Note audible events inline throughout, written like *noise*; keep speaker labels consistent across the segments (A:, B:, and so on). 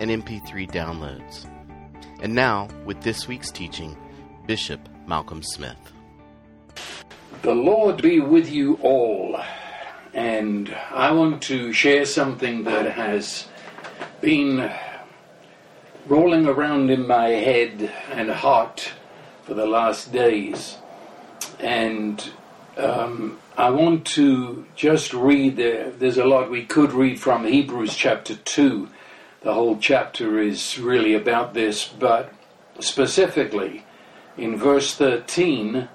A: and MP3 downloads. And now, with this week's teaching, Bishop Malcolm Smith.
B: The Lord be with you all. And I want to share something that has been rolling around in my head and heart for the last days. And um, I want to just read, there, there's a lot we could read from Hebrews chapter 2 the whole chapter is really about this, but specifically in verse 13,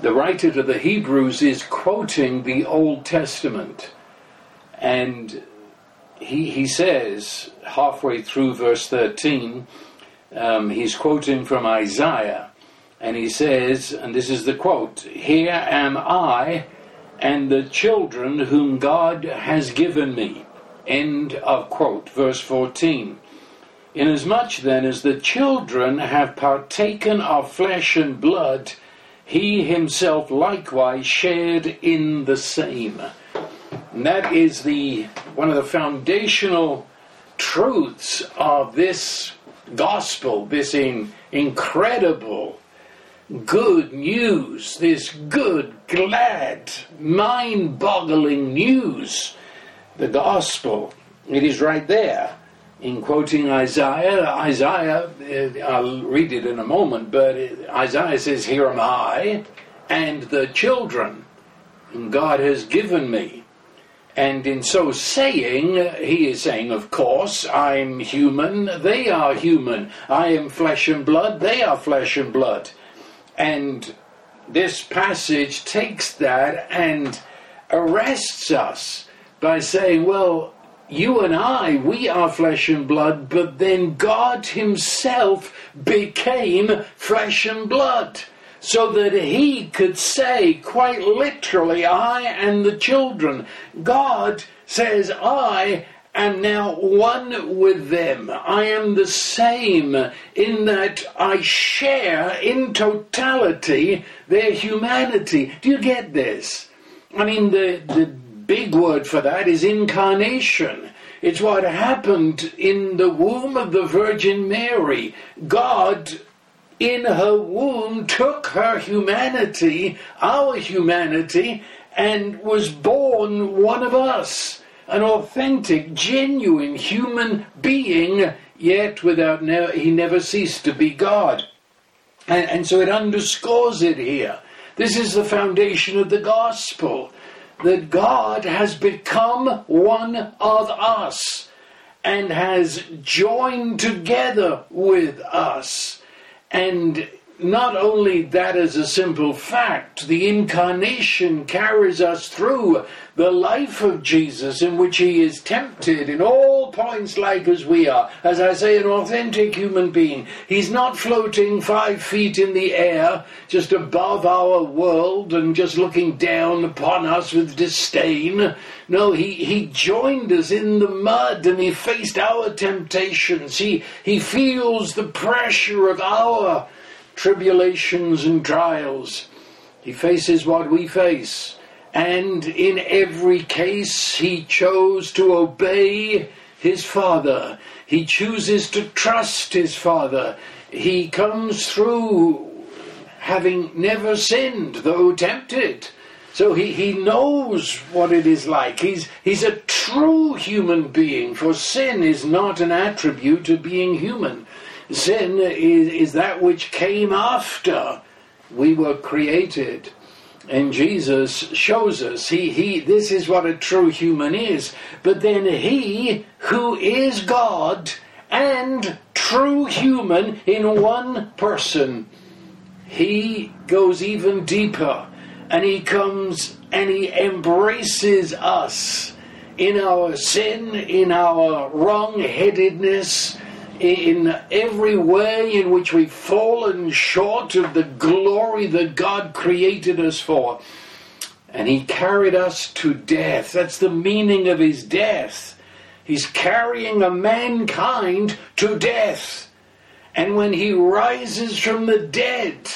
B: the writer to the Hebrews is quoting the Old Testament. And he, he says, halfway through verse 13, um, he's quoting from Isaiah. And he says, and this is the quote Here am I and the children whom God has given me. End of quote. Verse 14. Inasmuch then as the children have partaken of flesh and blood, he himself likewise shared in the same. And that is the one of the foundational truths of this gospel, this in, incredible good news, this good, glad, mind boggling news the gospel. It is right there in quoting Isaiah. Isaiah, uh, I'll read it in a moment, but Isaiah says, Here am I and the children God has given me. And in so saying, he is saying, Of course, I'm human, they are human. I am flesh and blood, they are flesh and blood. And this passage takes that and arrests us by saying, well, you and I, we are flesh and blood, but then God Himself became flesh and blood. So that He could say, quite literally, I and the children. God says, I am now one with them. I am the same in that I share in totality their humanity. Do you get this? I mean, the, the big word for that is incarnation. It's what happened in the womb of the Virgin Mary. God, in her womb, took her humanity, our humanity, and was born one of us. An authentic, genuine human being, yet without ne- he never ceased to be God. And, and so it underscores it here. This is the foundation of the gospel that God has become one of us and has joined together with us. And not only that is a simple fact, the incarnation carries us through the life of Jesus in which he is tempted in all points like as we are. As I say, an authentic human being. He's not floating five feet in the air just above our world and just looking down upon us with disdain. No, he, he joined us in the mud and he faced our temptations. He, he feels the pressure of our tribulations and trials. He faces what we face. And in every case, he chose to obey his Father. He chooses to trust his Father. He comes through having never sinned, though tempted. So he, he knows what it is like. He's, he's a true human being, for sin is not an attribute of being human. Sin is, is that which came after we were created. And Jesus shows us he, he this is what a true human is. But then he who is God and true human in one person, he goes even deeper and he comes and he embraces us in our sin, in our wrong headedness, in every way in which we've fallen short of the glory that God created us for. And He carried us to death. That's the meaning of His death. He's carrying a mankind to death. And when He rises from the dead,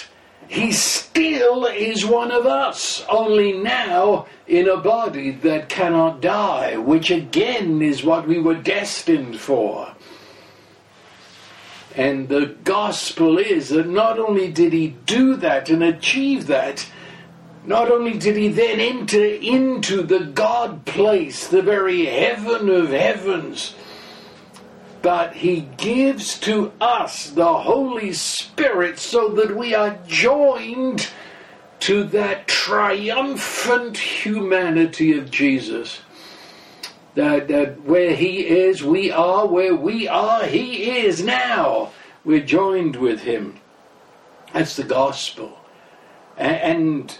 B: He still is one of us, only now in a body that cannot die, which again is what we were destined for. And the gospel is that not only did he do that and achieve that, not only did he then enter into the God place, the very heaven of heavens, but he gives to us the Holy Spirit so that we are joined to that triumphant humanity of Jesus. That, that where he is, we are. Where we are, he is now. We're joined with him. That's the gospel. And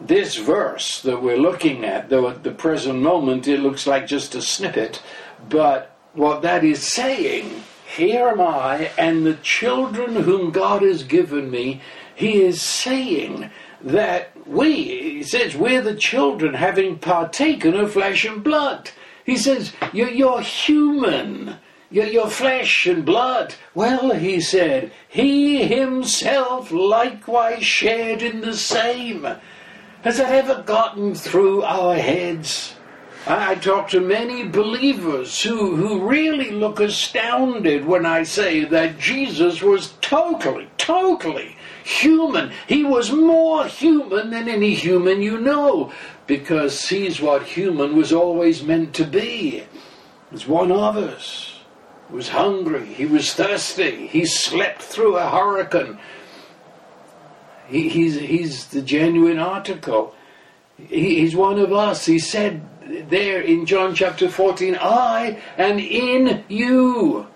B: this verse that we're looking at, though at the present moment it looks like just a snippet, but what that is saying, here am I and the children whom God has given me, he is saying that we, he says, we're the children having partaken of flesh and blood. He says, You're, you're human. You're, you're flesh and blood. Well, he said, He himself likewise shared in the same. Has that ever gotten through our heads? I, I talk to many believers who, who really look astounded when I say that Jesus was totally, totally human. He was more human than any human you know because he's what human was always meant to be. He was one of us. He was hungry. He was thirsty. He slept through a hurricane. He, he's, he's the genuine article. He, he's one of us. He said there in John chapter 14, I am in you.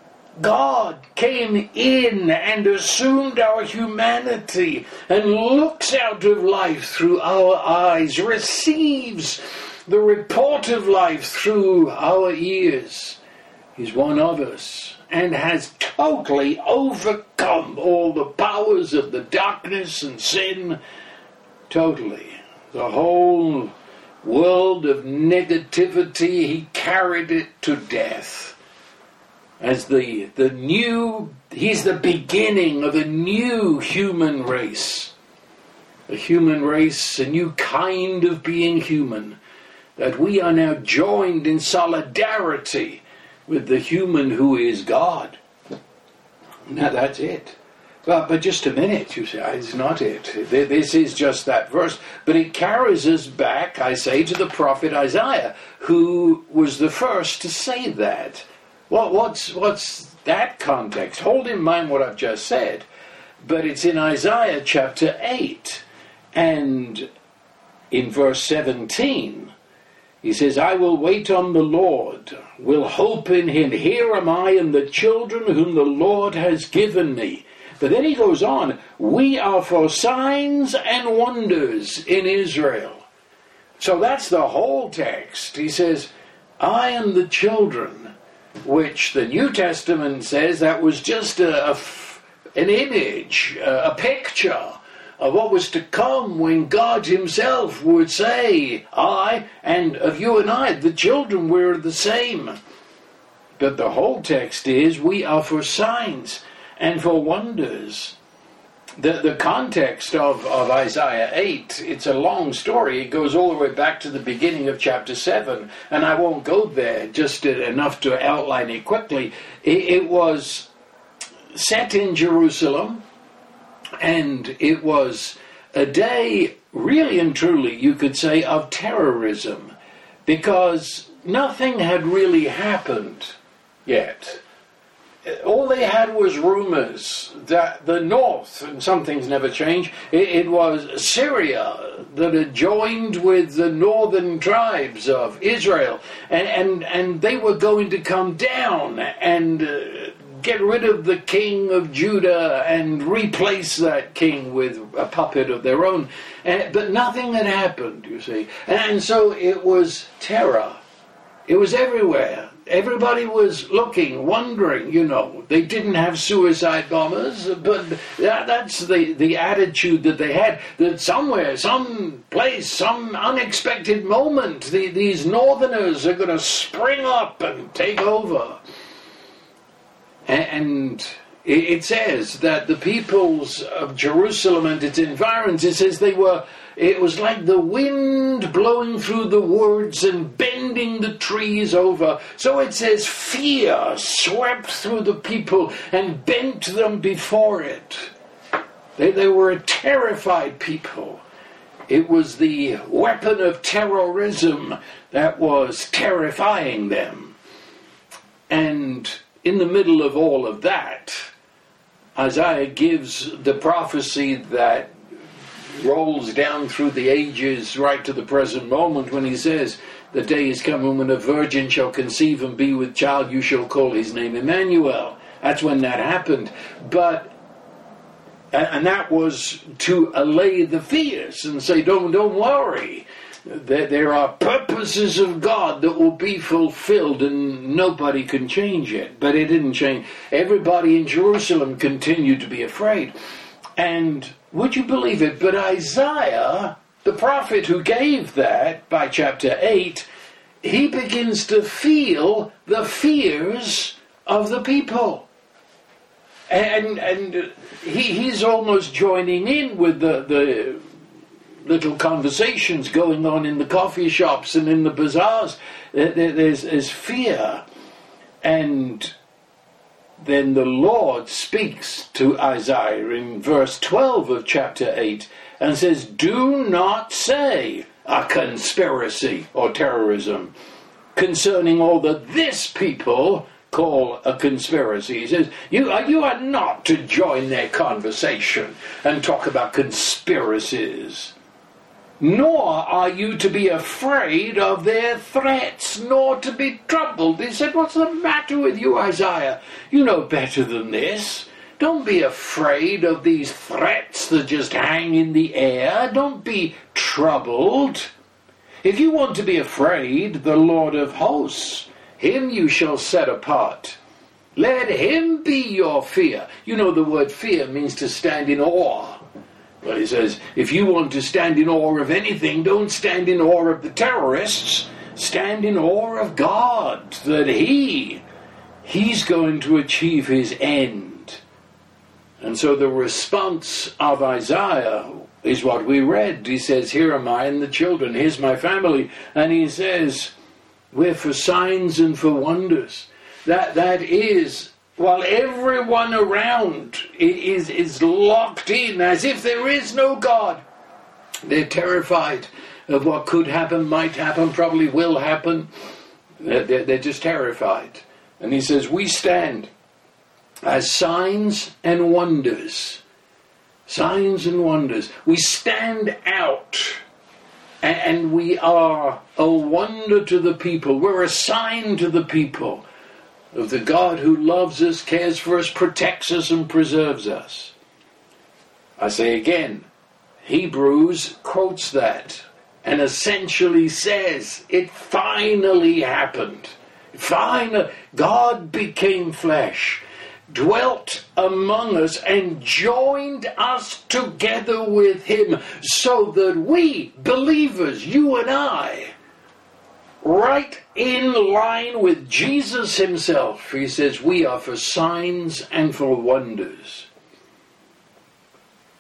B: God came in and assumed our humanity and looks out of life through our eyes, receives the report of life through our ears. He's one of us and has totally overcome all the powers of the darkness and sin. Totally. The whole world of negativity, he carried it to death as the, the new, he's the beginning of a new human race. A human race, a new kind of being human. That we are now joined in solidarity with the human who is God. Now that's it. Well, but just a minute, you say, it's not it. This is just that verse. But it carries us back, I say, to the prophet Isaiah, who was the first to say that. What, what's, what's that context? Hold in mind what I've just said, but it's in Isaiah chapter 8 and in verse 17. He says, I will wait on the Lord, will hope in him. Here am I and the children whom the Lord has given me. But then he goes on, we are for signs and wonders in Israel. So that's the whole text. He says, I am the children which the New Testament says that was just a, a an image, a, a picture of what was to come when God Himself would say, I and of you and I, the children, we're the same. But the whole text is, we are for signs and for wonders the, the context of, of Isaiah 8, it's a long story. It goes all the way back to the beginning of chapter 7, and I won't go there, just enough to outline it quickly. It, it was set in Jerusalem, and it was a day, really and truly, you could say, of terrorism, because nothing had really happened yet all they had was rumors that the north, and some things never change, it, it, was Syria that had joined with the northern tribes of Israel, and, and, and they were going to come down and uh, get rid of the king of Judah and replace that king with a puppet of their own. And, but nothing had happened, you see. And so it was terror It was everywhere. Everybody was looking, wondering, you know. They didn't have suicide bombers, but that, that's the, the attitude that they had that somewhere, some place, some unexpected moment, the, these northerners are going to spring up and take over. And it says that the peoples of Jerusalem and its environs, it says they were it was like the wind blowing through the woods and bending the trees over. So it says fear swept through the people and bent them before it. They, they were a terrified people. It was the weapon of terrorism that was terrifying them. And in the middle of all of that, Isaiah gives the prophecy that rolls down through the ages right to the present moment when he says, The day is coming when a virgin shall conceive and be with child, you shall call his name Emmanuel. That's when that happened. But and that was to allay the fears and say, Don't don't worry. There, there are purposes of God that will be fulfilled and nobody can change it. But it didn't change. Everybody in Jerusalem continued to be afraid. And would you believe it? But Isaiah, the prophet who gave that by chapter 8, he begins to feel the fears of the people. And, and he, he's almost joining in with the, the little conversations going on in the coffee shops and in the bazaars. There's, there's fear. And then the Lord speaks to Isaiah in verse 12 of chapter 8 and says, Do not say a conspiracy or terrorism concerning all that this people call a conspiracy. He says, you are, you are not to join their conversation and talk about conspiracies nor are you to be afraid of their threats, nor to be troubled. He said, What's the matter with you, Isaiah? You know better than this. Don't be afraid of these threats that just hang in the air. Don't be troubled. If you want to be afraid, the Lord of hosts, him you shall set apart. Let him be your fear. You know the word fear means to stand in awe well, he says, if you want to stand in awe of anything, don't stand in awe of the terrorists. Stand in awe of God, that He, He's going to achieve His end. And so the response of Isaiah is what we read. He says, Here am I and the children, here's my family. And he says, We're for signs and for wonders. That, that is while everyone around is, is locked in as if there is no God. They're terrified of what could happen, might happen, probably will happen. They're, they're just terrified. And he says, We stand as signs and wonders. Signs and wonders. We stand out and we are a wonder to the people. We're a sign to the people of the God who loves us, cares for us, protects us, and preserves us. I say again, Hebrews quotes that and essentially says it finally happened. Finally, God became flesh, dwelt among us, and joined us together with Him so that we, believers, you and I, right in line with Jesus himself. He says, We are for signs and for wonders.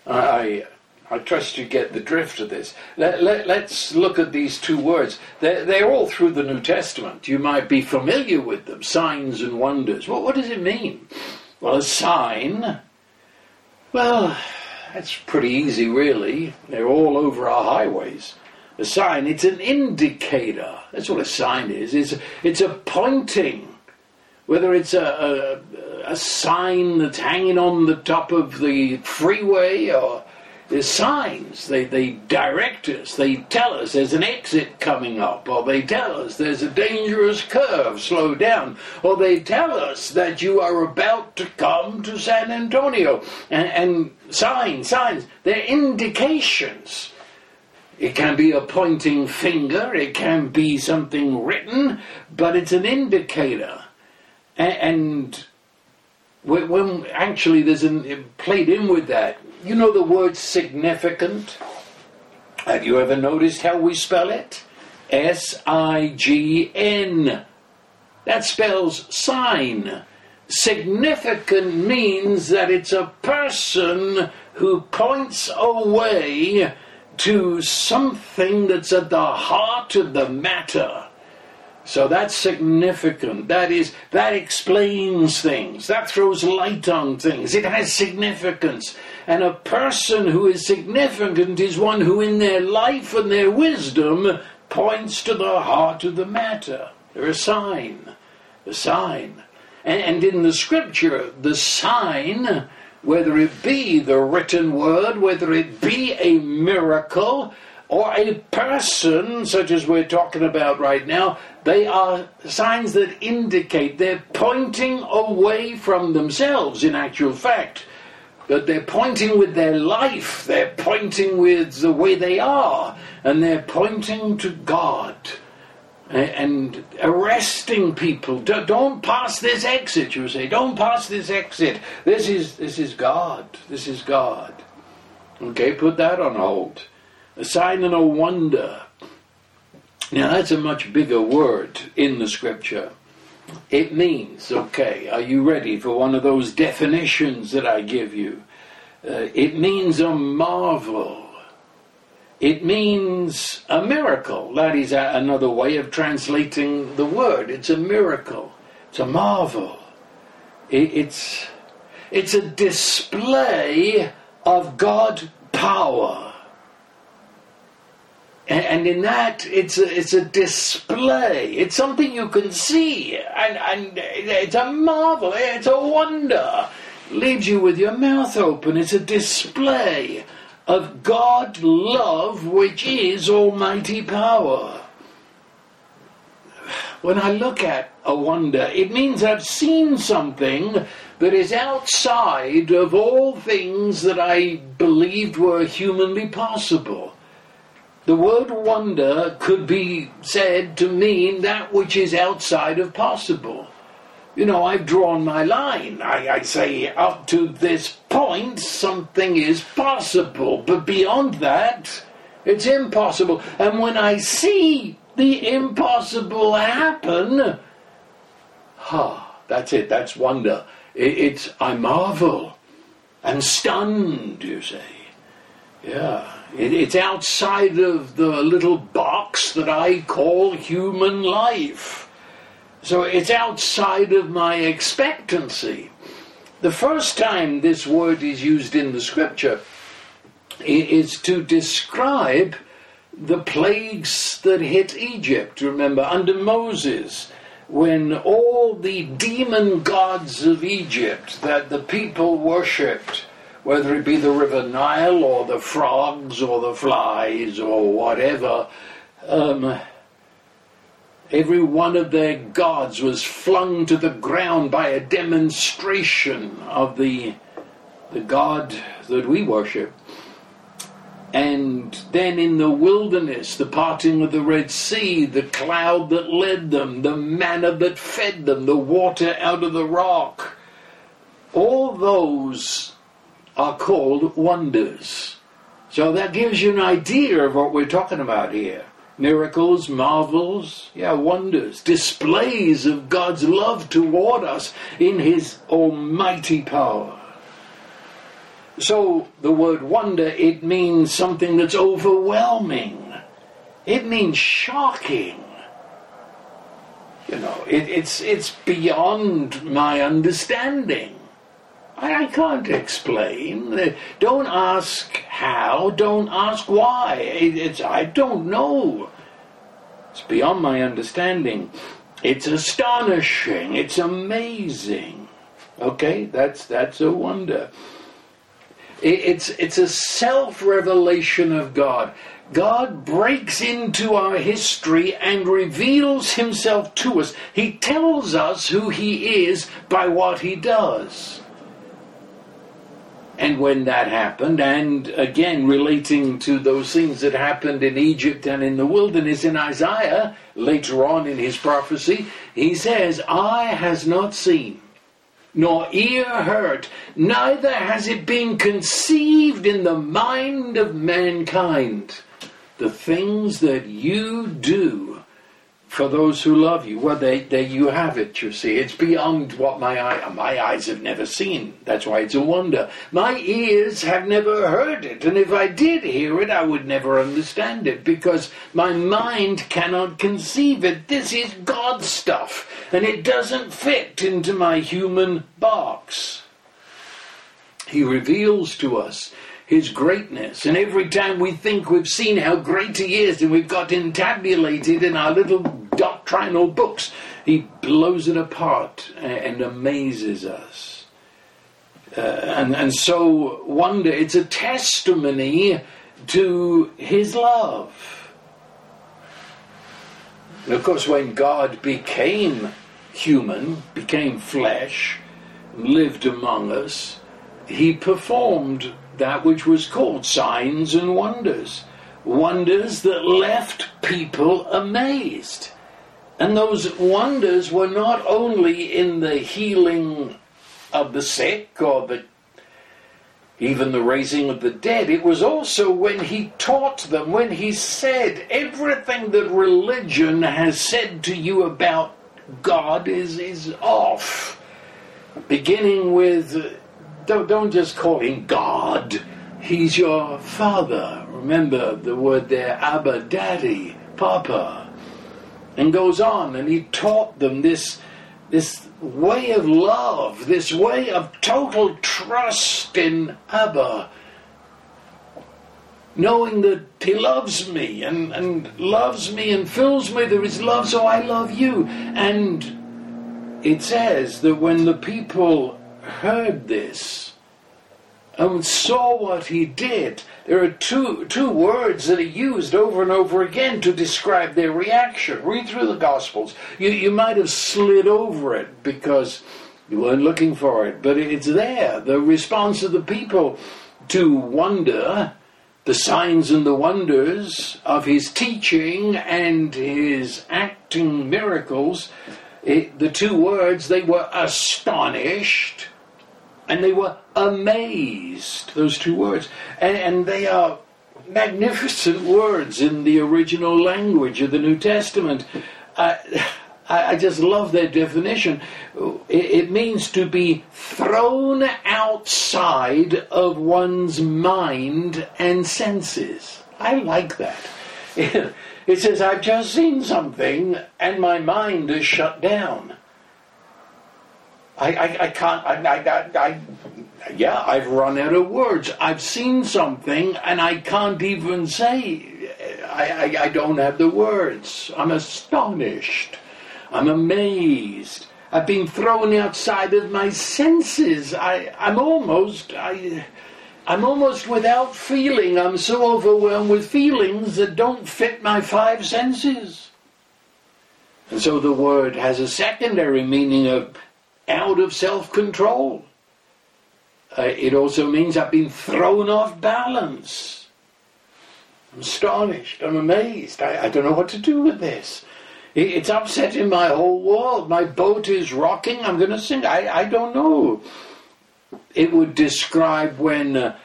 B: I, I trust you get the drift of this. Let, let, us look at these two words. They're, they're, all through the New Testament. You might be familiar with them signs and wonders. Well, what does it mean? Well, a sign, well, that's pretty easy, really. They're all over our highways a sign, it's an indicator. That's what a sign is. It's, it's a pointing. Whether it's a, a, a sign that's hanging on the top of the freeway or there's signs. They, they direct us. They tell us there's an exit coming up, or they tell us there's a dangerous curve, slow down, or they tell us that you are about to come to San Antonio. And, and signs, signs, they're indications It can be a pointing finger, it can be something written, but it's an indicator. And when actually there's an played in with that, you know the word significant? Have you ever noticed how we spell it? S I G N. That spells sign. Significant means that it's a person who points away to something that's at the heart of the matter. So that's significant. That is, that explains things. That throws light on things. It has significance. And a person who is significant is one who, in their life and their wisdom, points to the heart of the matter. They're a sign. A sign. And, and in the scripture, the sign whether it be the written word, whether it be a miracle, or a person, such as we're talking about right now, they are signs that indicate they're pointing away from themselves, in actual fact. But they're pointing with their life, they're pointing with the way they are, and they're pointing to God and arresting people. Don't pass this exit, you say. Don't pass this exit. This is this is God. This is God. Okay, put that on hold. A sign and a wonder. Now that's a much bigger word in the scripture. It means, okay, are you ready for one of those definitions that I give you? Uh, it means a marvel it means a miracle. That is a, another way of translating the word. It's a miracle. It's a marvel. It, it's, it's a display of God power. And, and in that, it's a, it's a display. It's something you can see. And, and it's a marvel. It's a wonder. Leaves you with your mouth open. It's a display of God love, which is almighty power. When I look at a wonder, it means I've seen something that is outside of all things that I believed were humanly possible. The word wonder could be said to mean that which is outside of possible you know, I've drawn my line. I, I, say up to this point, something is possible, but beyond that, it's impossible. And when I see the impossible happen, ha, that's it, that's wonder. It, it's, I marvel and stunned, you say. Yeah, it, it's outside of the little box that I call human life. So it's outside of my expectancy. The first time this word is used in the scripture is to describe the plagues that hit Egypt. Remember, under Moses, when all the demon gods of Egypt that the people worshipped, whether it be the river Nile or the frogs or the flies or whatever, um, Every one of their gods was flung to the ground by a demonstration of the, the God that we worship. And then in the wilderness, the parting of the Red Sea, the cloud that led them, the manna that fed them, the water out of the rock, all those are called wonders. So that gives you an idea of what we're talking about here miracles, marvels, yeah, wonders, displays of God's love toward us in His almighty power. So the word wonder, it means something that's overwhelming. It means shocking. You know, it, it's, it's beyond my understanding. I, I can't explain. Don't ask how. Don't ask why. It's, I don't know. It's beyond my understanding. It's astonishing. It's amazing. Okay, that's that's a wonder. it's it's a self revelation of God. God breaks into our history and reveals himself to us. He tells us who he is by what he does. And when that happened, and again relating to those things that happened in Egypt and in the wilderness in Isaiah, later on in his prophecy, he says, Eye has not seen, nor ear heard, neither has it been conceived in the mind of mankind. The things that you do for those who love you. Well, there you have it, you see. It's beyond what my, eye, my eyes have never seen. That's why it's a wonder. My ears have never heard it. And if I did hear it, I would never understand it because my mind cannot conceive it. This is God's stuff. And it doesn't fit into my human box. He reveals to us his greatness. And every time we think we've seen how great he is and we've got entabulated in our little doctrinal books, he blows it apart and amazes us. Uh, and, and so, wonder, it's a testimony to his love. And of course, when God became human, became flesh, lived among us, he performed that which was called signs and wonders. Wonders that left people amazed. And those wonders were not only in the healing of the sick or the even the raising of the dead, it was also when he taught them, when he said, everything that religion has said to you about God is, is off. Beginning with don't, don't just call him God. He's your father. Remember the word there, Abba, Daddy, Papa. And goes on, and he taught them this, this way of love, this way of total trust in Abba. Knowing that he loves me and, and loves me and fills me with his love, so I love you. And it says that when the people heard this and saw what he did, there are two, two words that are used over and over again to describe their reaction. Read through the Gospels. You, you might have slid over it because you weren't looking for it, but it's there. The response of the people to wonder, the signs and the wonders of his teaching and his acting miracles. It, the two words, they were astonished and they were amazed. Those two words. And, and, they are magnificent words in the original language of the New Testament. I, I, just love their definition. It, it means to be thrown outside of one's mind and senses. I like that. *laughs* It says, I've just seen something and my mind is shut down. I, I, I can't, I, I, I, yeah, I've run out of words. I've seen something and I can't even say, I, I, I don't have the words. I'm astonished. I'm amazed. I've been thrown outside of my senses. I, I'm almost, I, I'm almost without feeling. I'm so overwhelmed with feelings that don't fit my five senses. And so the word has a secondary meaning of out of self control. Uh, it also means I've been thrown off balance. I'm astonished. I'm amazed. I, I don't know what to do with this. It, it's upsetting my whole world. My boat is rocking. I'm going to sink. I, I don't know. It would describe when uh,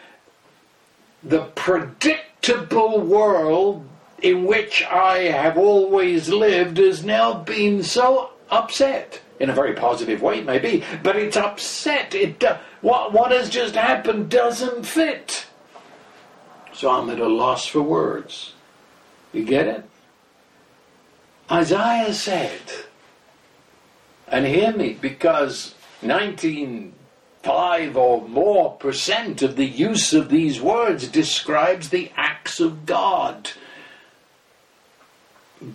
B: the predictable world in which I have always lived has now been so upset in a very positive way, maybe, but it's upset. It uh, what what has just happened doesn't fit. So I'm at a loss for words. You get it? Isaiah said, and hear me, because 19.5 or more percent of the use of these words describes the acts of God.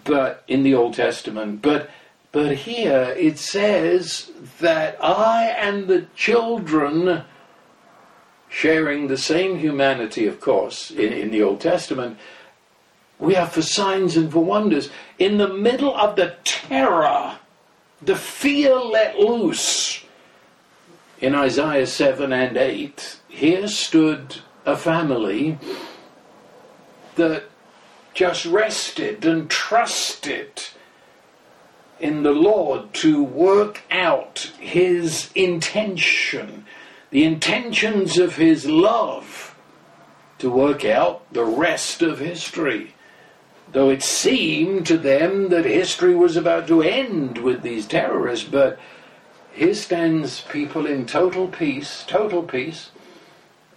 B: But in the Old Testament, but but here it says that I and the children, sharing the same humanity, of course, in, in the Old Testament, we are for signs and for wonders. In the middle of the terror, the fear let loose in Isaiah 7 and 8, here stood a family that just rested and trusted in the Lord to work out his intention, the intentions of his love, to work out the rest of history. Though it seemed to them that history was about to end with these terrorists, but here stands people in total peace, total peace,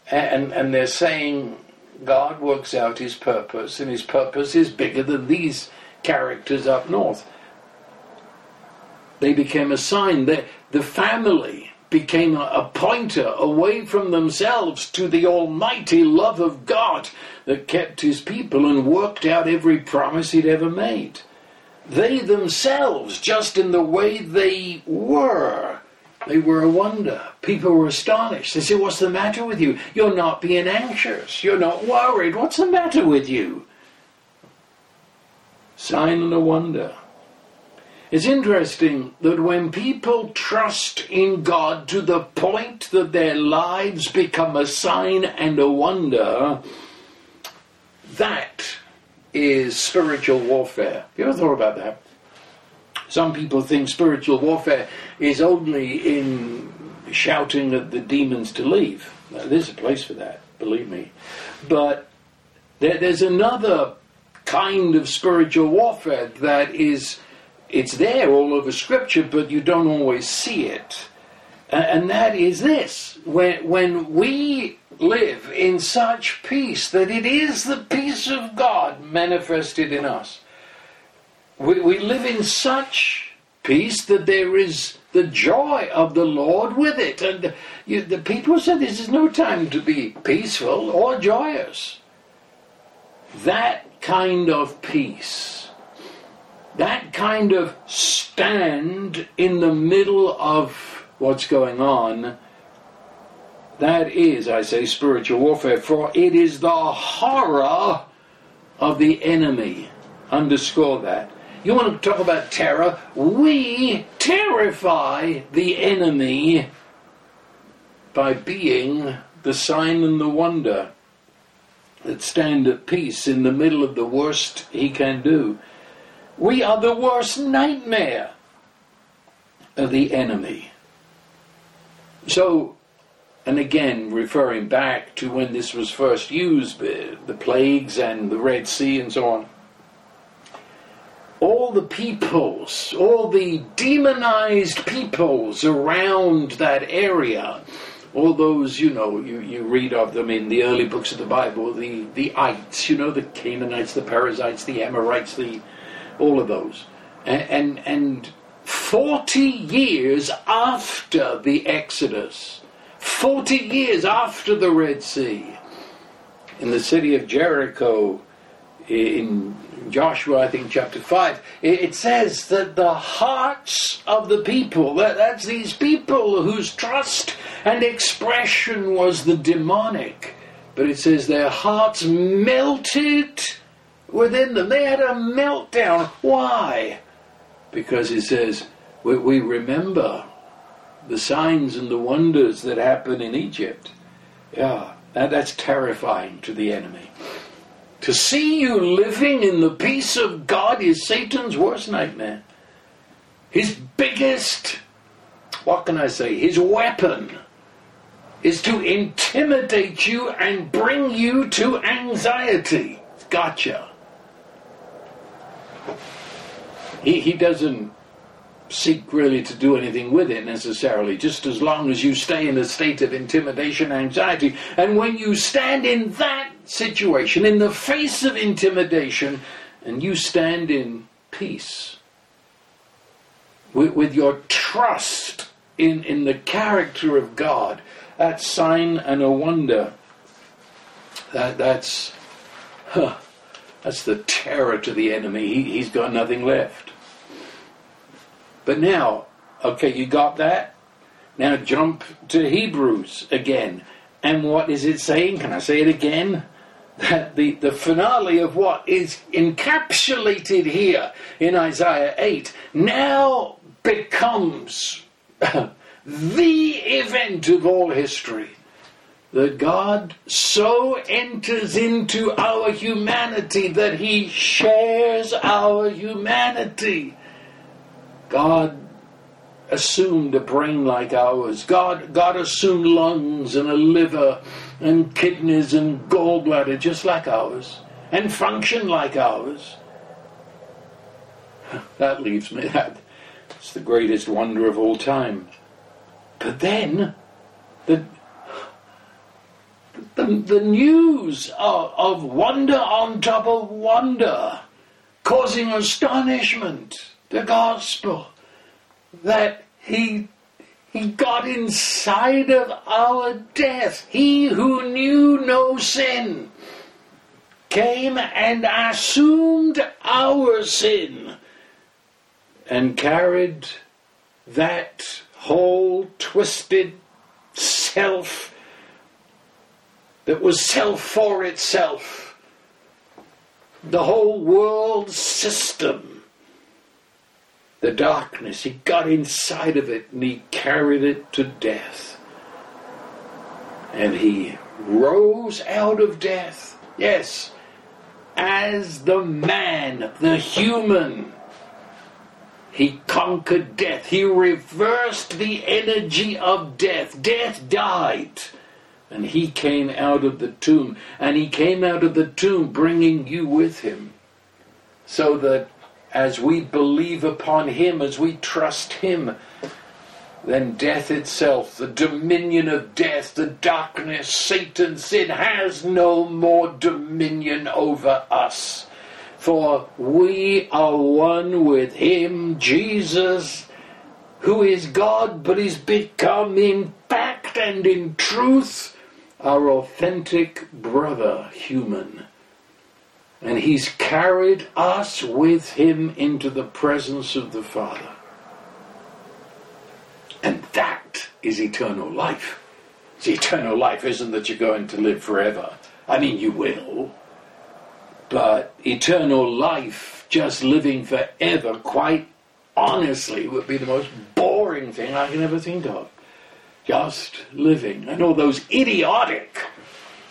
B: and, and they're saying God works out his purpose, and his purpose is bigger than these characters up north. They became a sign that the family became a, a pointer away from themselves to the almighty love of God that kept his people and worked out every promise he'd ever made. They themselves, just in the way they were, they were a wonder. People were astonished. They said, What's the matter with you? You're not being anxious. You're not worried. What's the matter with you? Sign and a wonder. It's interesting that when people trust in God to the point that their lives become a sign and a wonder, that is spiritual warfare. Have You ever thought about that? Some people think spiritual warfare is only in shouting at the demons to leave. Now, there's a place for that, believe me. But there, there's another kind of spiritual warfare that is it's there all over Scripture, but you don't always see it. And that is this when, when we live in such peace that it is the peace of God manifested in us, we, we live in such peace that there is the joy of the Lord with it. And you, the people said this is no time to be peaceful or joyous. That kind of peace that kind of stand in the middle of what's going on, that is, I say, spiritual warfare, for it is the horror of the enemy. Underscore that. You want to talk about terror? We terrify the enemy by being the sign and the wonder that stand at peace in the middle of the worst he can do. We are the worst nightmare of the enemy. So, and again, referring back to when this was first used, the plagues and the Red Sea and so on, all the peoples, all the demonized peoples around that area, all those, you know, you, you read of them in the early books of the Bible, the, the ites, you know, the Canaanites, the Perizzites, the Amorites, the all of those. And, and, and 40 years after the Exodus, 40 years after the Red Sea, in the city of Jericho, in Joshua, I think, chapter 5, it says that the hearts of the people, that, that's these people whose trust and expression was the demonic, but it says their hearts melted within them. They had a meltdown. Why? Because it says, we, we remember the signs and the wonders that happened in Egypt. Yeah, that, that's terrifying to the enemy. To see you living in the peace of God is Satan's worst nightmare. His biggest, what can I say, his weapon is to intimidate you and bring you to anxiety. Gotcha. He, he doesn't seek really to do anything with it necessarily, just as long as you stay in a state of intimidation, anxiety. And when you stand in that situation, in the face of intimidation, and you stand in peace, with, with your trust in, in the character of God, that sign and a wonder. That, that's, huh, that's the terror to the enemy. He, he's got nothing left. But now, okay, you got that? Now jump to Hebrews again. And what is it saying? Can I say it again? *laughs* That the, the finale of what is encapsulated here in Isaiah 8 now becomes *laughs* the event of all history. that God so enters into our humanity that he shares our humanity. God assumed a brain like ours. God, God assumed lungs and a liver and kidneys and gallbladder just like ours and function like ours. *laughs* That leaves me that. It's the greatest wonder of all time. But then, the, the, the news of, of wonder on top of wonder, causing astonishment, the gospel, that he, he got inside of our death. He who knew no sin came and assumed our sin and carried that whole twisted self that was self for itself, the whole world system, the darkness. He got inside of it and he carried it to death. And he rose out of death, yes, as the man, the human he conquered death. He reversed the energy of death. Death died. And he came out of the tomb. And he came out of the tomb bringing you with him. So that as we believe upon him, as we trust him, then death itself, the dominion of death, the darkness, Satan, sin has no more dominion over us. For we are one with Him, Jesus, who is God, but is become in fact and in truth our authentic brother, human. And He's carried us with Him into the presence of the Father. And that is eternal life. The eternal life isn't that you're going to live forever. I mean, you will. But eternal life, just living forever, quite honestly, would be the most boring thing I can ever think of. Just living. And all those idiotic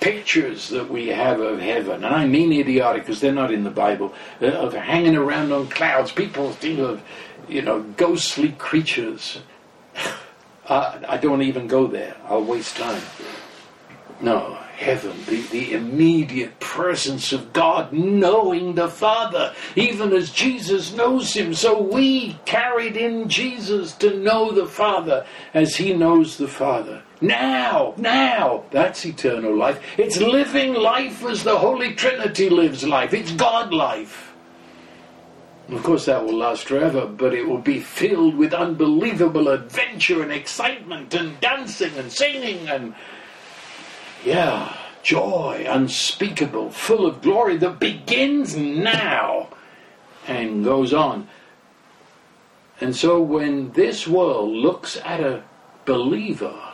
B: pictures that we have of heaven, and I mean idiotic because they're not in the Bible, uh, of hanging around on clouds. People think of, you know, ghostly creatures. *sighs* Uh, I don't even go there. I'll waste time. No, heaven, the, the immediate presence of God, knowing the Father, even as Jesus knows Him. So we carried in Jesus to know the Father as He knows the Father. Now, now, that's eternal life. It's living life as the Holy Trinity lives life. It's God life. Of course, that will last forever, but it will be filled with unbelievable adventure and excitement and dancing and singing and yeah, joy unspeakable, full of glory that begins now and goes on. And so when this world looks at a believer,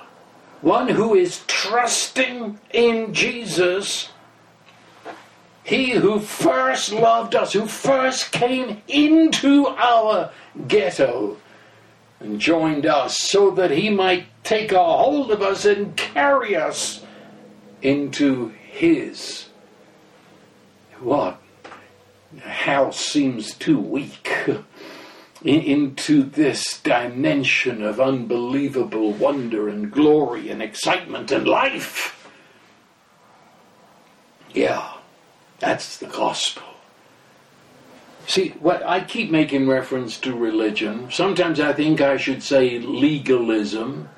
B: one who is trusting in Jesus, he who first loved us, who first came into our ghetto and joined us so that he might take a hold of us and carry us into his. What? House seems too weak into this dimension of unbelievable wonder and glory and excitement and life. Yeah, that's the gospel. See, what I keep making reference to religion. Sometimes I think I should say legalism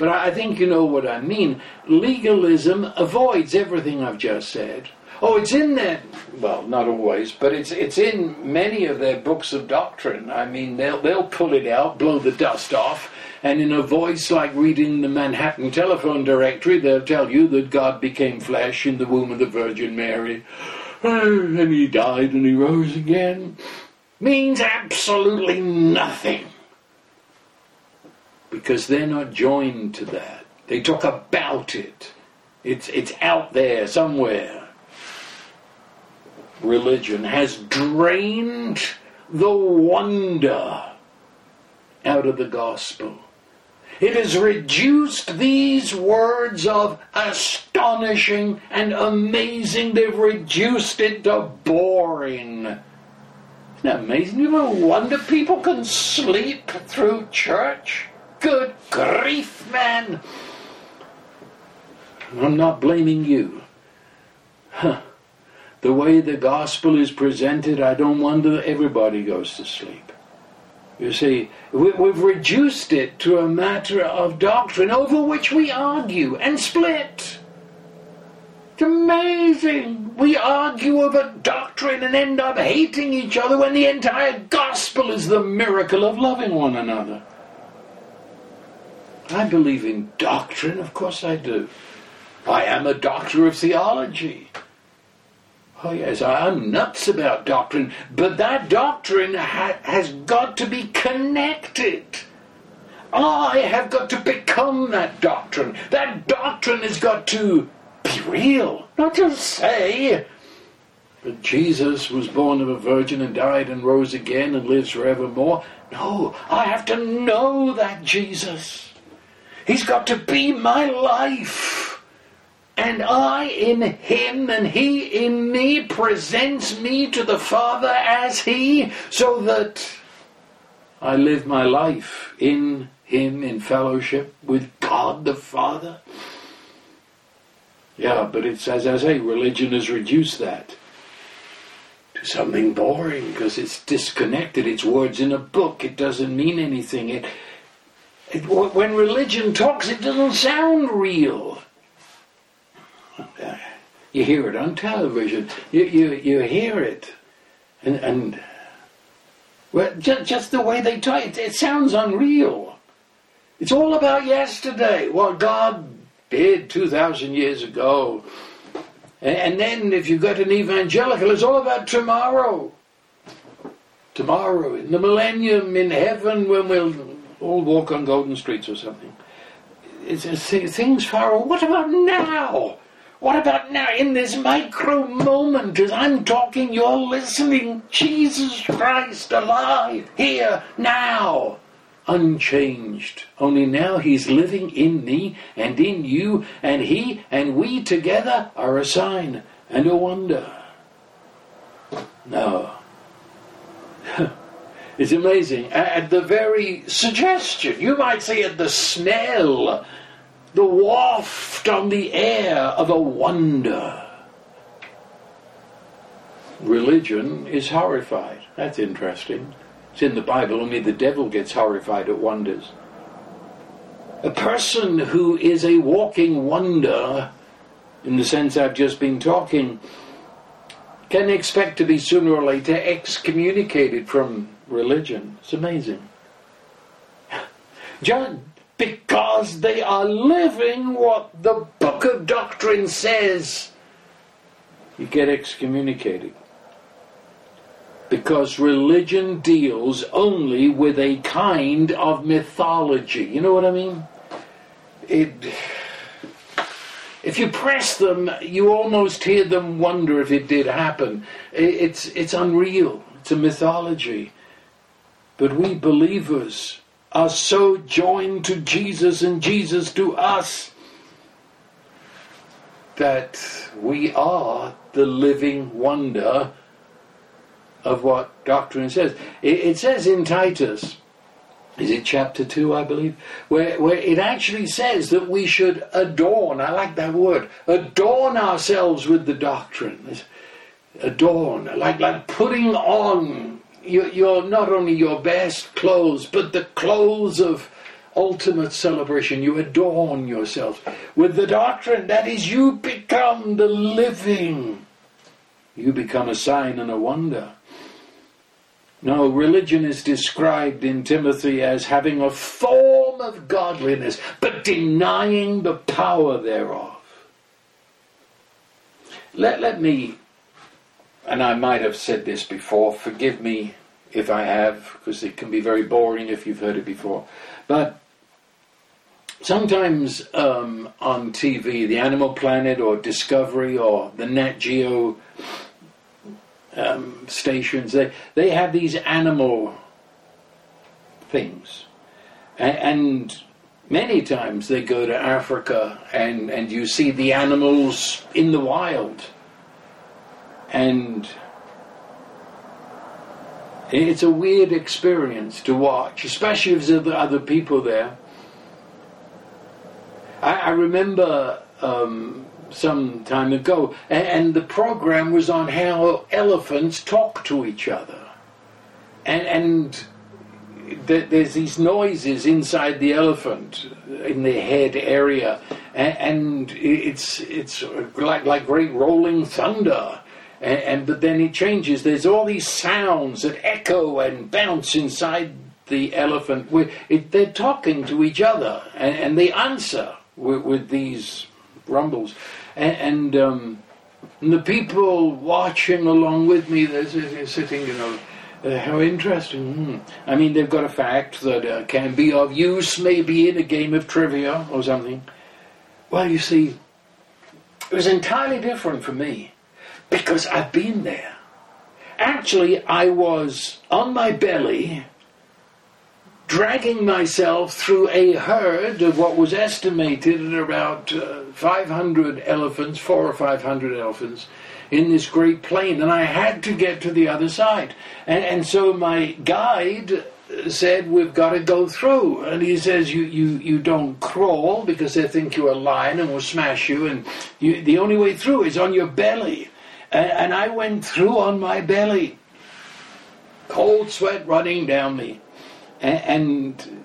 B: but I think you know what I mean. Legalism avoids everything I've just said. Oh, it's in there. Well, not always, but it's it's in many of their books of doctrine. I mean, they'll they'll pull it out, blow the dust off, and in a voice like reading the Manhattan Telephone Directory, they'll tell you that God became flesh in the womb of the Virgin Mary, *sighs* and He died and He rose again. Means absolutely nothing because they're not joined to that. They talk about it. It's, it's out there somewhere. Religion has drained the wonder out of the gospel. It has reduced these words of astonishing and amazing, they've reduced it to boring. Isn't that amazing? You wonder people can sleep through church? Good grief, man! I'm not blaming you. Huh. The way the gospel is presented, I don't wonder everybody goes to sleep. You see, we've reduced it to a matter of doctrine over which we argue and split. It's amazing. We argue over doctrine and end up hating each other when the entire gospel is the miracle of loving one another. I believe in doctrine, of course I do. I am a doctor of theology. Oh, yes, I'm nuts about doctrine, but that doctrine ha- has got to be connected. I have got to become that doctrine. That doctrine has got to be real, not just say. But Jesus was born of a virgin and died and rose again and lives forevermore. No, I have to know that Jesus. He's got to be my life and I in him and he in me presents me to the Father as he, so that I live my life in him in fellowship with God the Father. Yeah, but it's, as I say, religion has reduced that to something boring because it's disconnected. It's words in a book. It doesn't mean anything. It, it, when religion talks, it doesn't sound real. You hear it on television. You, you, you hear it. And, and well, just, just the way they talk, it, it sounds unreal. It's all about yesterday, what God did 2,000 years ago. And, and then if you've got an evangelical, it's all about tomorrow. Tomorrow, in the millennium, in heaven, when we'll all walk on golden streets or something. It's, it's things far away. What about now? What about now in this micro moment as I'm talking, you're listening? Jesus Christ alive, here, now, unchanged. Only now he's living in me and in you, and he and we together are a sign and a wonder. No. *laughs* it's amazing. At the very suggestion, you might say at the smell the waft on the air of a wonder. Religion is horrified. That's interesting. It's in the Bible, only the devil gets horrified at wonders. A person who is a walking wonder, in the sense I've just been talking, can expect to be sooner or later excommunicated from religion. It's amazing. *laughs* John, because they are living what the book of doctrine says. You get excommunicated. Because religion deals only with a kind of mythology. You know what I mean? It, if you press them, you almost hear them wonder if it did happen. It's, it's unreal, it's a mythology. But we believers, are so joined to Jesus and Jesus to us that we are the living wonder of what doctrine says. It, it, says in Titus, is it chapter 2, I believe, where, where it actually says that we should adorn, I like that word, adorn ourselves with the doctrine. Adorn, like, like putting on you're not only your best clothes, but the clothes of ultimate celebration. You adorn yourself with the doctrine that is, you become the living. You become a sign and a wonder. No, religion is described in Timothy as having a form of godliness, but denying the power thereof. Let, let me and I might have said this before, forgive me if I have, because it can be very boring if you've heard it before. But sometimes um, on TV, the Animal Planet or Discovery or the Nat Geo um, stations, they, they have these animal things. And, and Many times they go to Africa and, and you see the animals in the wild. And it's a weird experience to watch, especially if there's other people there. I, I remember um, some time ago, and, and, the program was on how elephants talk to each other. And, and there's these noises inside the elephant in the head area, and, it's it's like like great rolling thunder. And, and, but then it changes. There's all these sounds that echo and bounce inside the elephant. It, they're talking to each other, and, and they answer with, with, these rumbles. And, and, um, and the people watching along with me, they're, they're sitting, you know uh, how interesting. Hmm. I mean, they've got a fact that uh, can be of use maybe in a game of trivia or something. Well, you see, it was entirely different for me because I've been there. Actually, I was on my belly, dragging myself through a herd of what was estimated at about uh, 500 elephants, four or 500 elephants in this great plain, and I had to get to the other side. And, and so my guide said, We've got to go through. And he says, You, you, you don't crawl because they think you're a lion and will smash you, and you, the only way through is on your belly. And, and I went through on my belly, cold sweat running down me. and, and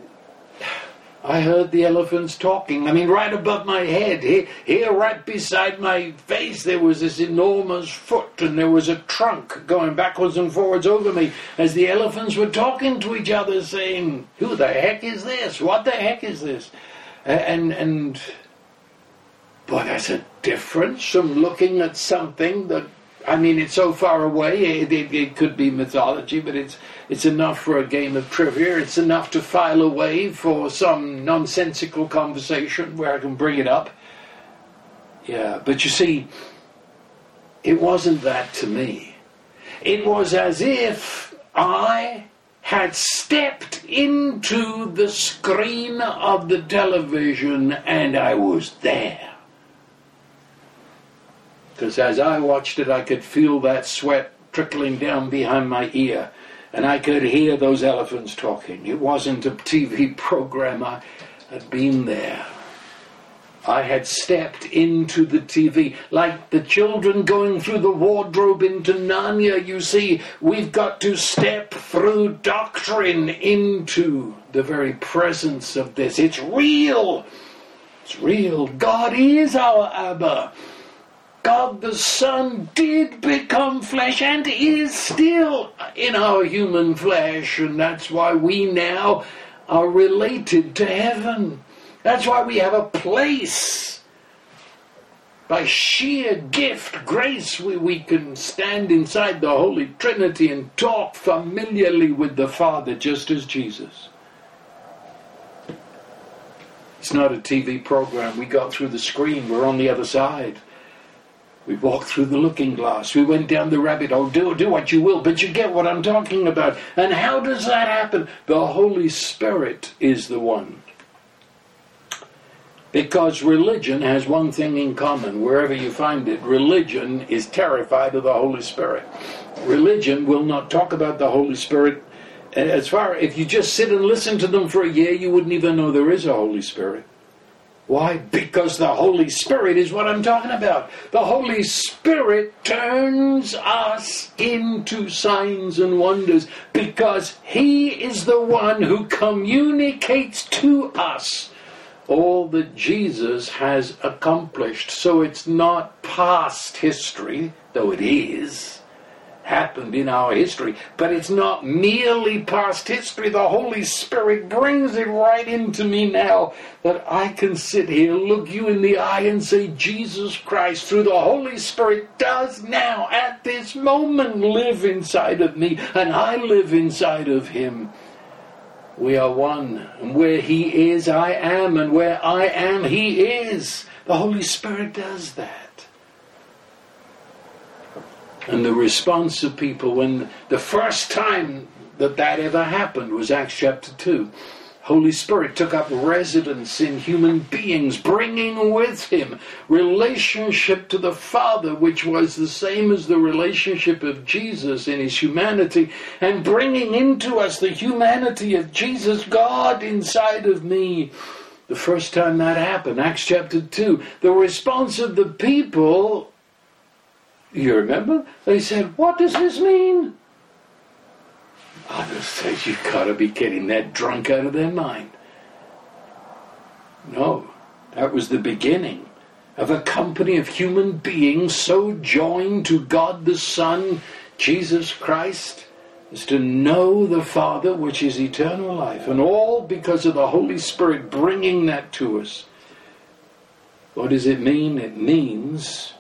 B: I heard the elephants talking. I mean, right above my head, here, here, right beside my face, there was this enormous foot, and there was a trunk going backwards and forwards over me as the elephants were talking to each other, saying, "Who the heck is this? What the heck is this?" And and boy, there's a difference from looking at something that I mean, it's so far away. It, it, it, could be mythology, but it's it's enough for a game of trivia. It's enough to file away for some nonsensical conversation where I can bring it up. Yeah, but you see, it wasn't that to me. It was as if I had stepped into the screen of the television and I was there. Because as I watched it, I could feel that sweat trickling down behind my ear, and I could hear those elephants talking. It wasn't a TV *laughs* program, I had been there. I had stepped into the TV like the children going through the wardrobe into Narnia. You see, we've got to step through doctrine into the very presence of this. It's real. It's real. God is our Abba. God the Son did become flesh and is still in our human flesh, and that's why we now are related to heaven. That's why we have a place. By sheer gift, grace, we, we can stand inside the Holy Trinity and talk familiarly with the Father just as Jesus. It's not a TV program. We got through the screen, we're on the other side. We walked through the looking glass. We went down the rabbit hole. Do, do what you will, but you get what I'm talking about. And how does that happen? The Holy Spirit is the one. Because religion has one thing in common, wherever you find it. Religion is terrified of the Holy Spirit. Religion will not talk about the Holy Spirit. As far if you just sit and listen to them for a year, you wouldn't even know there is a Holy Spirit. Why? Because the Holy Spirit is what I'm talking about. The Holy Spirit turns us into signs and wonders because He is the one who communicates to us all that Jesus has accomplished. So it's not past history, though it is happened in our history, but it's not merely past history. The Holy Spirit brings it right into me now that I can sit here, look you in the eye, and say, Jesus Christ, through the Holy Spirit, does now, at this moment, live inside of me, and I live inside of Him. We are one, and where He is, I am, and where I am, He is. The Holy Spirit does that. And the response of people when the first time that that ever happened was Acts chapter 2. Holy Spirit took up residence in human beings, bringing with him relationship to the Father, which was the same as the relationship of Jesus in his humanity, and bringing into us the humanity of Jesus, God inside of me. The first time that happened, Acts chapter 2, the response of the people, you remember? They said, What does this mean? Others said, You've got to be kidding, they're drunk out of their mind. No, that was the beginning of a company of human beings so joined to God the Son, Jesus Christ, as to know the Father, which is eternal life, and all because of the Holy Spirit bringing that to us. What does it mean? It means.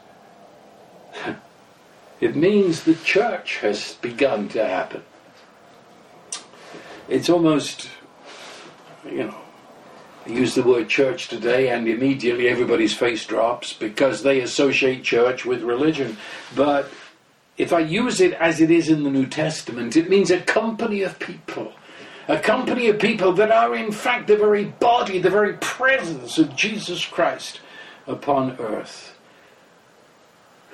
B: It means the church has begun to happen it's almost, you know, I use the word church today and immediately everybody's face drops because they associate church with religion. But if I use it as it is in the New Testament, it means a company of people. A company of people that are in fact the very body, the very presence of Jesus Christ upon earth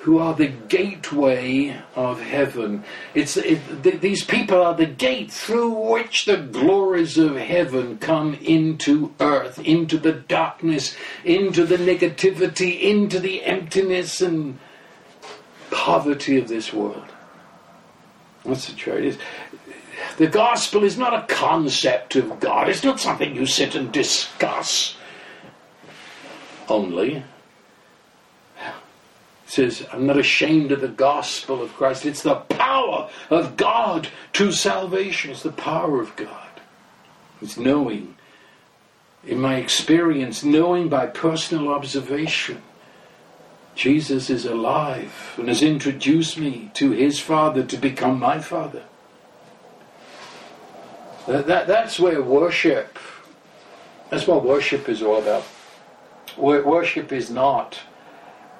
B: who are the gateway of heaven. It's, it, th- these people are the gate through which the glories of heaven come into earth, into the darkness, into the negativity, into the emptiness and poverty of this world. That's the truth. The gospel is not a concept of God. It's not something you sit and discuss only says, I'm not ashamed of the gospel of Christ. It's the power of God to salvation. It's the power of God. It's knowing, in my experience, knowing by personal observation. Jesus is alive and has introduced me to his Father to become my Father. That, that, that's where worship, that's what worship is all about. Worship is not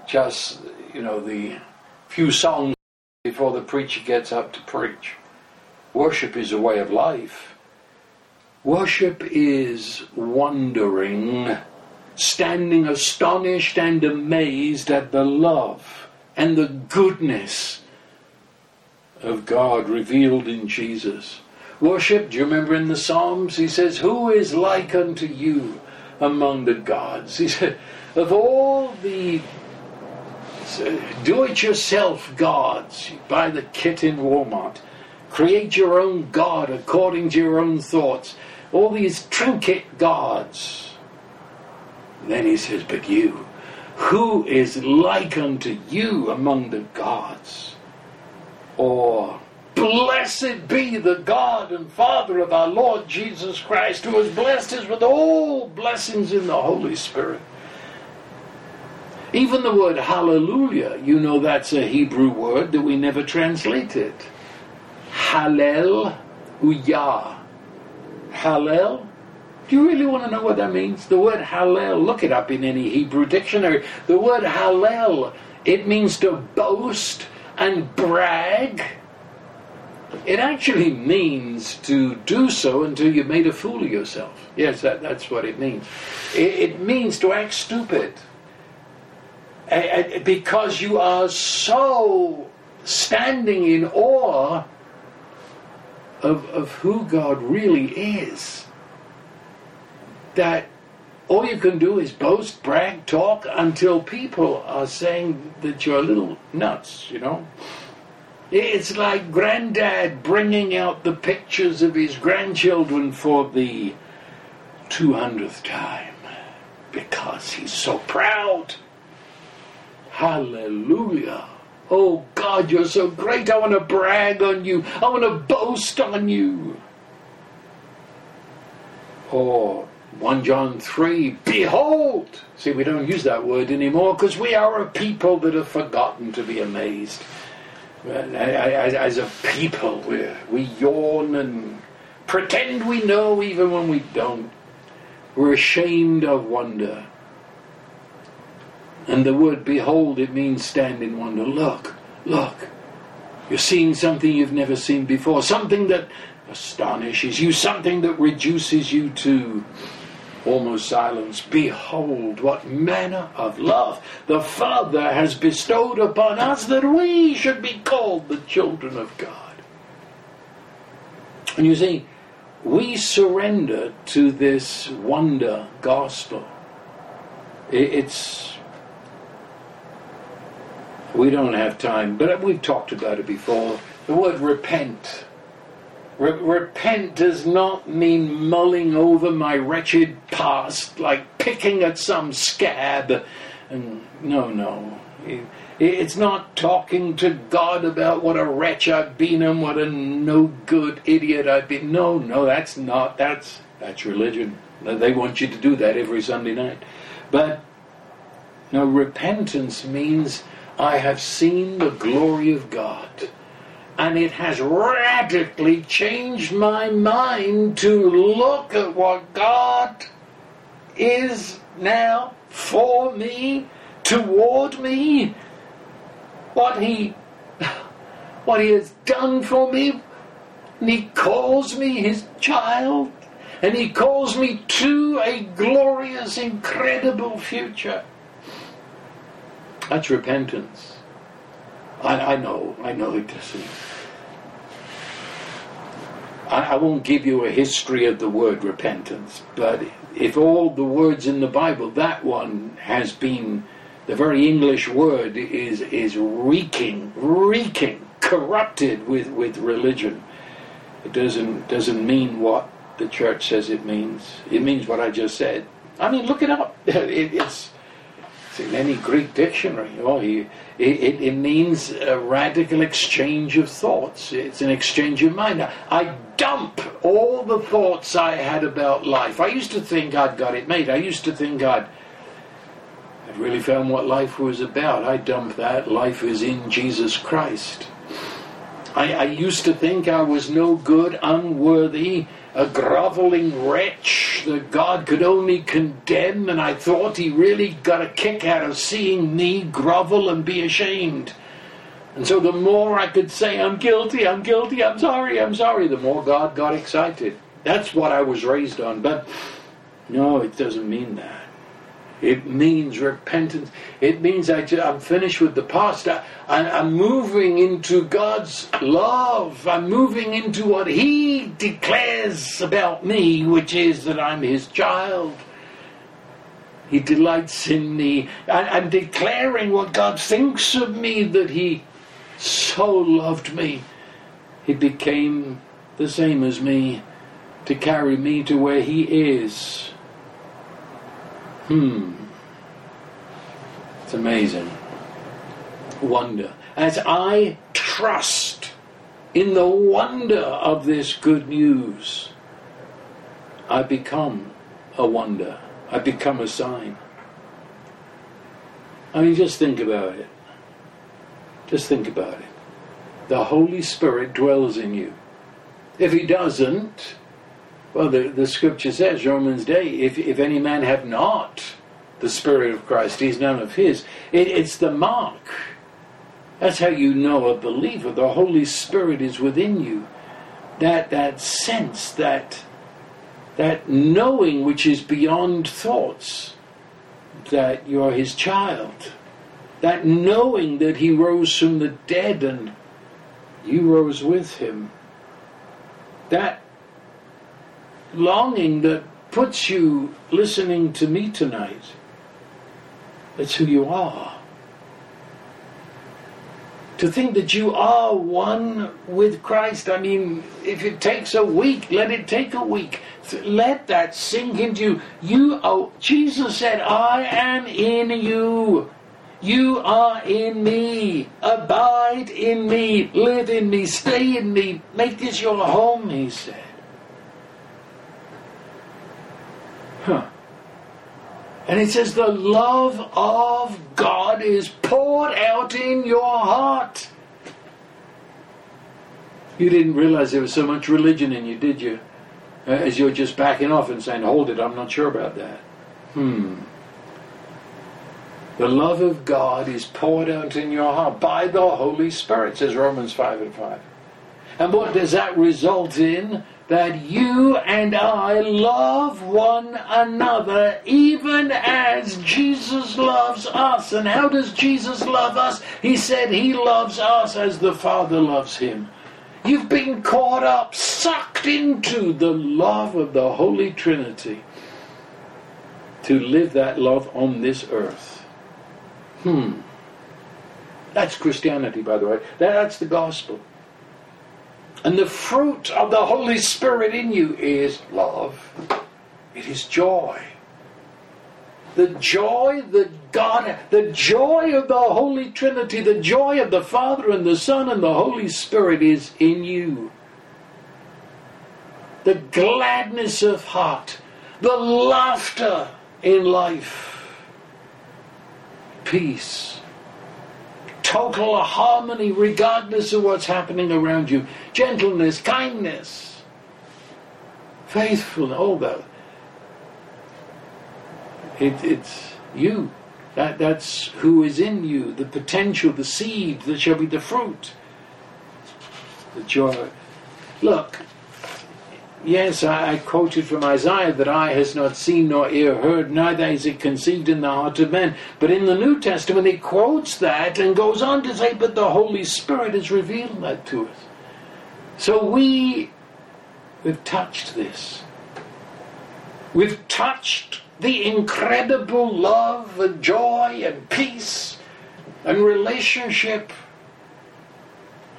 B: just you know, the few songs before the preacher gets up to preach. Worship is a way of life. Worship is wondering, standing astonished and amazed at the love and the goodness of God revealed in Jesus. Worship, do you remember in the Psalms? He says, Who is like unto you among the gods? He said, Of all the do it yourself gods. You buy the kit in Walmart. Create your own God according to your own thoughts. All these trinket gods. then he says, But you, who is like unto you among the gods? Or, Blessed be the God and Father of our Lord Jesus Christ, who has blessed us with all blessings in the Holy Spirit. Even the word hallelujah, you know that's a Hebrew word that we never translated. Hallel uyah. Hallel? Do you really want to know what that means? The word hallel, look it up in any Hebrew dictionary. The word hallel, it means to boast and brag. It actually means to do so until you've made a fool of yourself. Yes, that, that's what it means. It, it means to act stupid Eh, eh, because you are so standing in awe of, of who God really is that all you can do is boast, brag, talk until people are saying that you're a little nuts, you know. It's like granddad bringing out the pictures of his grandchildren for the 200th time because he's so proud. Hallelujah. Oh God, you're so great. I want to brag on you. I want to boast on you. Or 1 John 3, behold. See, we don't use that word anymore because we are a people that have forgotten to be amazed. As a people, we we yawn and pretend we know even when we don't. We're ashamed of wonder. And the word behold, it means stand in wonder. Look, look. You're seeing something you've never seen before, something that astonishes you, something that reduces you to almost silence. Behold, what manner of love the Father has bestowed upon us that we should be called the children of God. And you see, we surrender to this wonder gospel. It's. We don't have time, but we've talked about it before. The word repent Re- repent does not mean mulling over my wretched past, like picking at some scab. And no, no. It, it's not talking to God about what a wretch I've been and what a no good idiot I've been. No, no, that's not. That's that's religion. They want you to do that every Sunday night. But no, repentance means I have seen the glory of God and it has radically changed my mind to look at what God is now for me, toward me, what He *sighs* what He has done for me, and He calls me His child, and He calls me to a glorious, incredible future. That's repentance. I, I know, I know it doesn't. I, I won't give you a history of the word repentance, but if all the words in the Bible, that one has been the very English word is is reeking, reeking, corrupted with, with religion. It doesn't doesn't mean what the church says it means. It means what I just said. I mean, look it up. *laughs* It, it's it's in any Greek dictionary. Oh, it, it, it, means a radical exchange of thoughts. It's an exchange of mind. I dump all the thoughts I had about life. I used to think I'd got it made. I used to think I'd, I'd really found what life was about. I dump that. Life is in Jesus Christ. I, I used to think I was no good, unworthy, a groveling wretch that God could only condemn, and I thought he really got a kick out of seeing me grovel and be ashamed. And so the more I could say, I'm guilty, I'm guilty, I'm sorry, I'm sorry, the more God got excited. That's what I was raised on. But no, it doesn't mean that. It means repentance. It means I, am finished with the past. I, I'm moving into God's love. I'm moving into what He declares about me, which is that I'm His child. He delights in me. I, I'm declaring what God thinks of me, that He so loved me. He became the same as me to carry me to where He is. Hmm. It's amazing. Wonder. As I trust in the wonder of this good news, I become a wonder. I become a sign. I mean, just think about it. Just think about it. The Holy Spirit dwells in you. If He doesn't, well, the, the scripture says, Romans 8, if, if any man have not the Spirit of Christ, he's none of his. It, it's the mark. That's how you know a believer. The Holy Spirit is within you. That, that sense, that, that knowing which is beyond thoughts, that you're his child. That knowing that he rose from the dead and you rose with him. That longing that puts you listening to me tonight. That's who you are. To think that you are one with Christ, I mean, if it takes a week, let it take a week. Let that sink into you. You, Jesus said, I am in you. You are in me. Abide in me. Live in me. Stay in me. Make this your home, he said. Huh. And it says, the love of God is poured out in your heart. You didn't realize there was so much religion in you, did you? Uh, as you're just backing off and saying, hold it, I'm not sure about that. Hmm. The love of God is poured out in your heart by the Holy Spirit, says Romans 5 and 5. And what does that result in? That you and I love one another even as Jesus loves us. And how does Jesus love us? He said he loves us as the Father loves him. You've been caught up, sucked into the love of the Holy Trinity to live that love on this earth. Hmm. That's Christianity, by the way. That's the gospel. And the fruit of the Holy Spirit in you is love. It is joy. The joy that God, the joy of the Holy Trinity, the joy of the Father and the Son and the Holy Spirit is in you. The gladness of heart, the laughter in life, peace, total harmony regardless of what's happening around you, gentleness, kindness, faithfulness, all that. It, it's you. That, that's who is in you, the potential, the seed that shall be the fruit. The joy. Look, Yes, I, I quoted from Isaiah that eye has not seen nor ear heard, neither is it conceived in the heart of man. But in the New Testament, he quotes that and goes on to say, but the Holy Spirit has revealed that to us. So we, we've touched this. We've touched the incredible love and joy and peace and relationship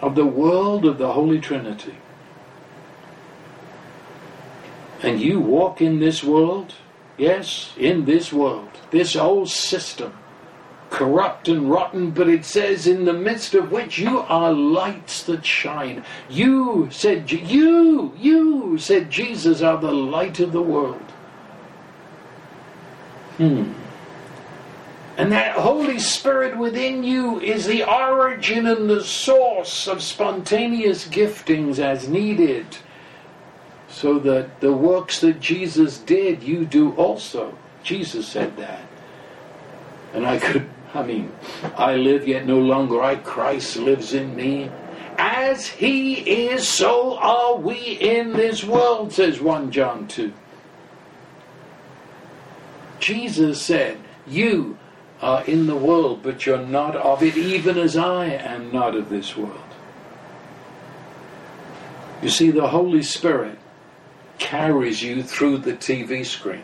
B: of the world of the Holy Trinity and you walk in this world, yes, in this world, this old system, corrupt and rotten, but it says, in the midst of which you are lights that shine. You, said, you, you, said Jesus, are the light of the world. Hmm. And that Holy Spirit within you is the origin and the source of spontaneous giftings as needed so that the works that Jesus did, you do also. Jesus said that. And I could, I mean, I live yet no longer I, Christ lives in me. As he is, so are we in this world, says 1 John 2. Jesus said, You are in the world, but you're not of it, even as I am not of this world. You see, the Holy Spirit carries you through the TV screen.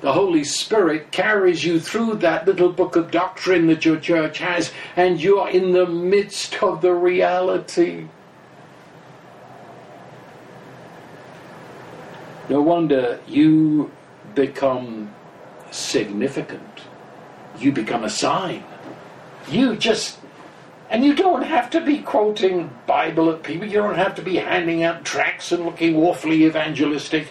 B: The Holy Spirit carries you through that little book of doctrine that your church has, and you are in the midst of the reality. No wonder you become significant. You become a sign. You just and you don't have to be quoting Bible at people. You don't have to be handing out tracts and looking awfully evangelistic.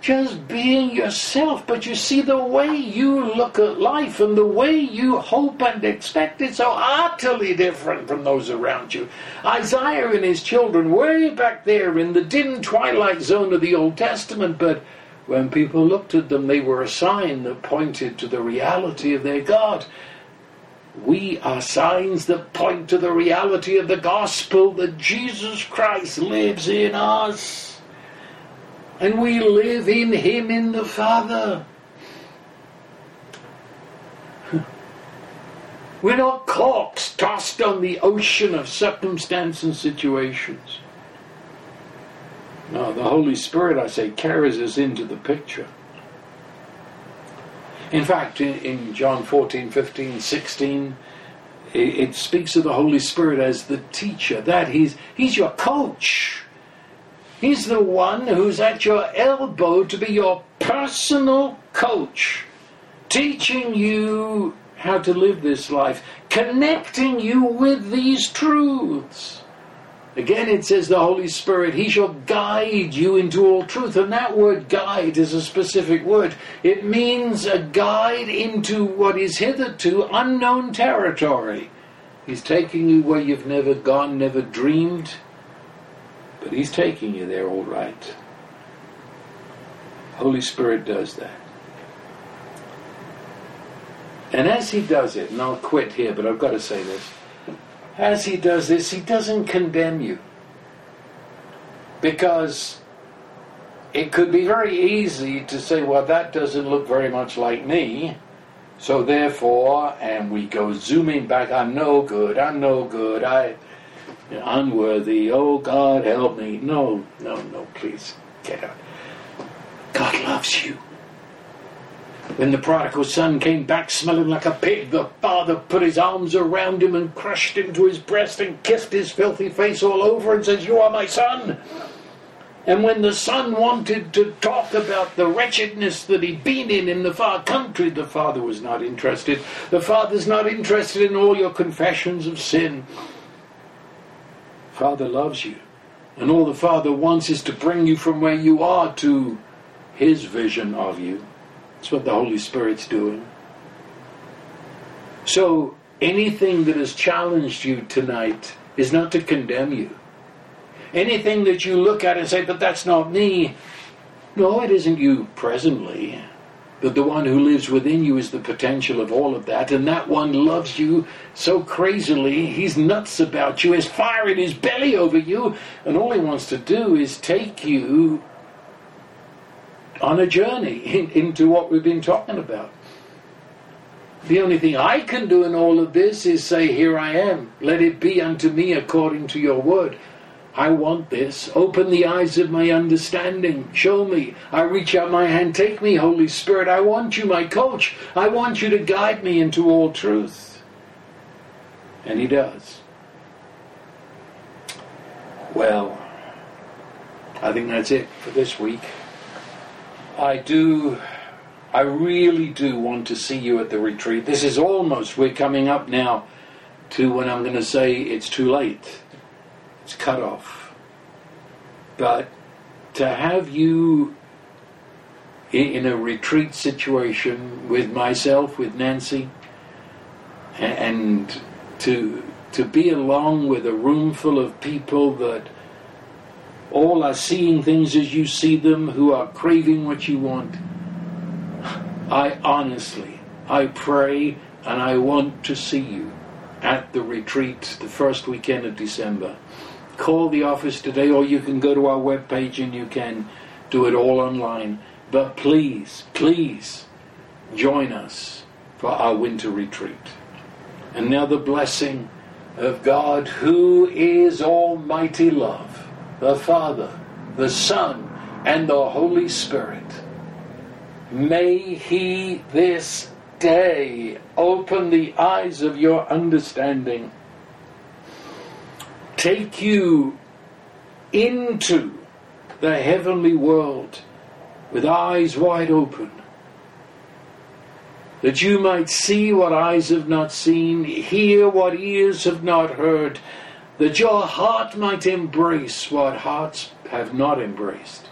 B: Just being yourself. But you see, the way you look at life and the way you hope and expect is so utterly different from those around you. Isaiah and his children, way back there in the dim twilight zone of the Old Testament, but when people looked at them, they were a sign that pointed to the reality of their God. We are signs that point to the reality of the gospel that Jesus Christ lives in us. And we live in Him in the Father. *laughs* We're not corks tossed on the ocean of circumstance and situations. No, the Holy Spirit, I say, carries us into the picture. In fact, in, in John 14, 15, 16, it, it speaks of the Holy Spirit as the teacher, that he's, he's your coach. He's the one who's at your elbow to be your personal coach, teaching you how to live this life, connecting you with these truths. Again, it says the Holy Spirit, He shall guide you into all truth. And that word guide is a specific word. It means a guide into what is hitherto unknown territory. He's taking you where you've never gone, never dreamed, but He's taking you there all right. Holy Spirit does that. And as He does it, and I'll quit here, but I've got to say this as he does this, he doesn't condemn you. Because it could be very easy to say, well, that doesn't look very much like me. So therefore, and we go zooming back, I'm no good, I'm no good, I unworthy, oh God help me. No, no, no, please get out. God loves you. When the prodigal son came back smelling like a pig, the father put his arms around him and crushed him to his breast and kissed his filthy face all over and says, You are my son. And when the son wanted to talk about the wretchedness that he'd been in in the far country, the father was not interested. The father's not interested in all your confessions of sin. Father loves you. And all the Father wants is to bring you from where you are to His vision of you. That's what the Holy Spirit's doing. So, anything that has challenged you tonight is not to condemn you. Anything that you look at and say, but that's not me. No, it isn't you presently. But the one who lives within you is the potential of all of that, and that one loves you so crazily, he's nuts about you, has fire in his belly over you, and all he wants to do is take you on a journey in, into what we've been talking about. The only thing I can do in all of this is say, Here I am. Let it be unto me according to your word. I want this. Open the eyes of my understanding. Show me. I reach out my hand. Take me, Holy Spirit. I want you, my coach. I want you to guide me into all truth. And He does. Well, I think that's it for this week. I do, I really do want to see you at the retreat. This is almost, we're coming up now to when I'm going to say it's too late it's cut off. But to have you in a retreat situation with myself, with Nancy, and to to be along with a room full of people that all are seeing things as you see them, who are craving what you want. I honestly, I pray and I want to see you at the retreat the first weekend of December call the office today, or you can go to our webpage and you can do it all online. But please, please join us for our winter retreat. And now the blessing of God, who is Almighty Love, the Father, the Son, and the Holy Spirit. May He this day open the eyes of your understanding take you into the heavenly world with eyes wide open, that you might see what eyes have not seen, hear what ears have not heard, that your heart might embrace what hearts have not embraced.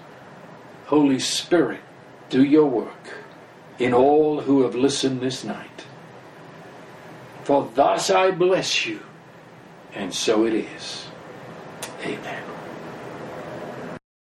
B: Holy Spirit, do your work in all who have listened this night. For thus I bless you and so it is. Amen.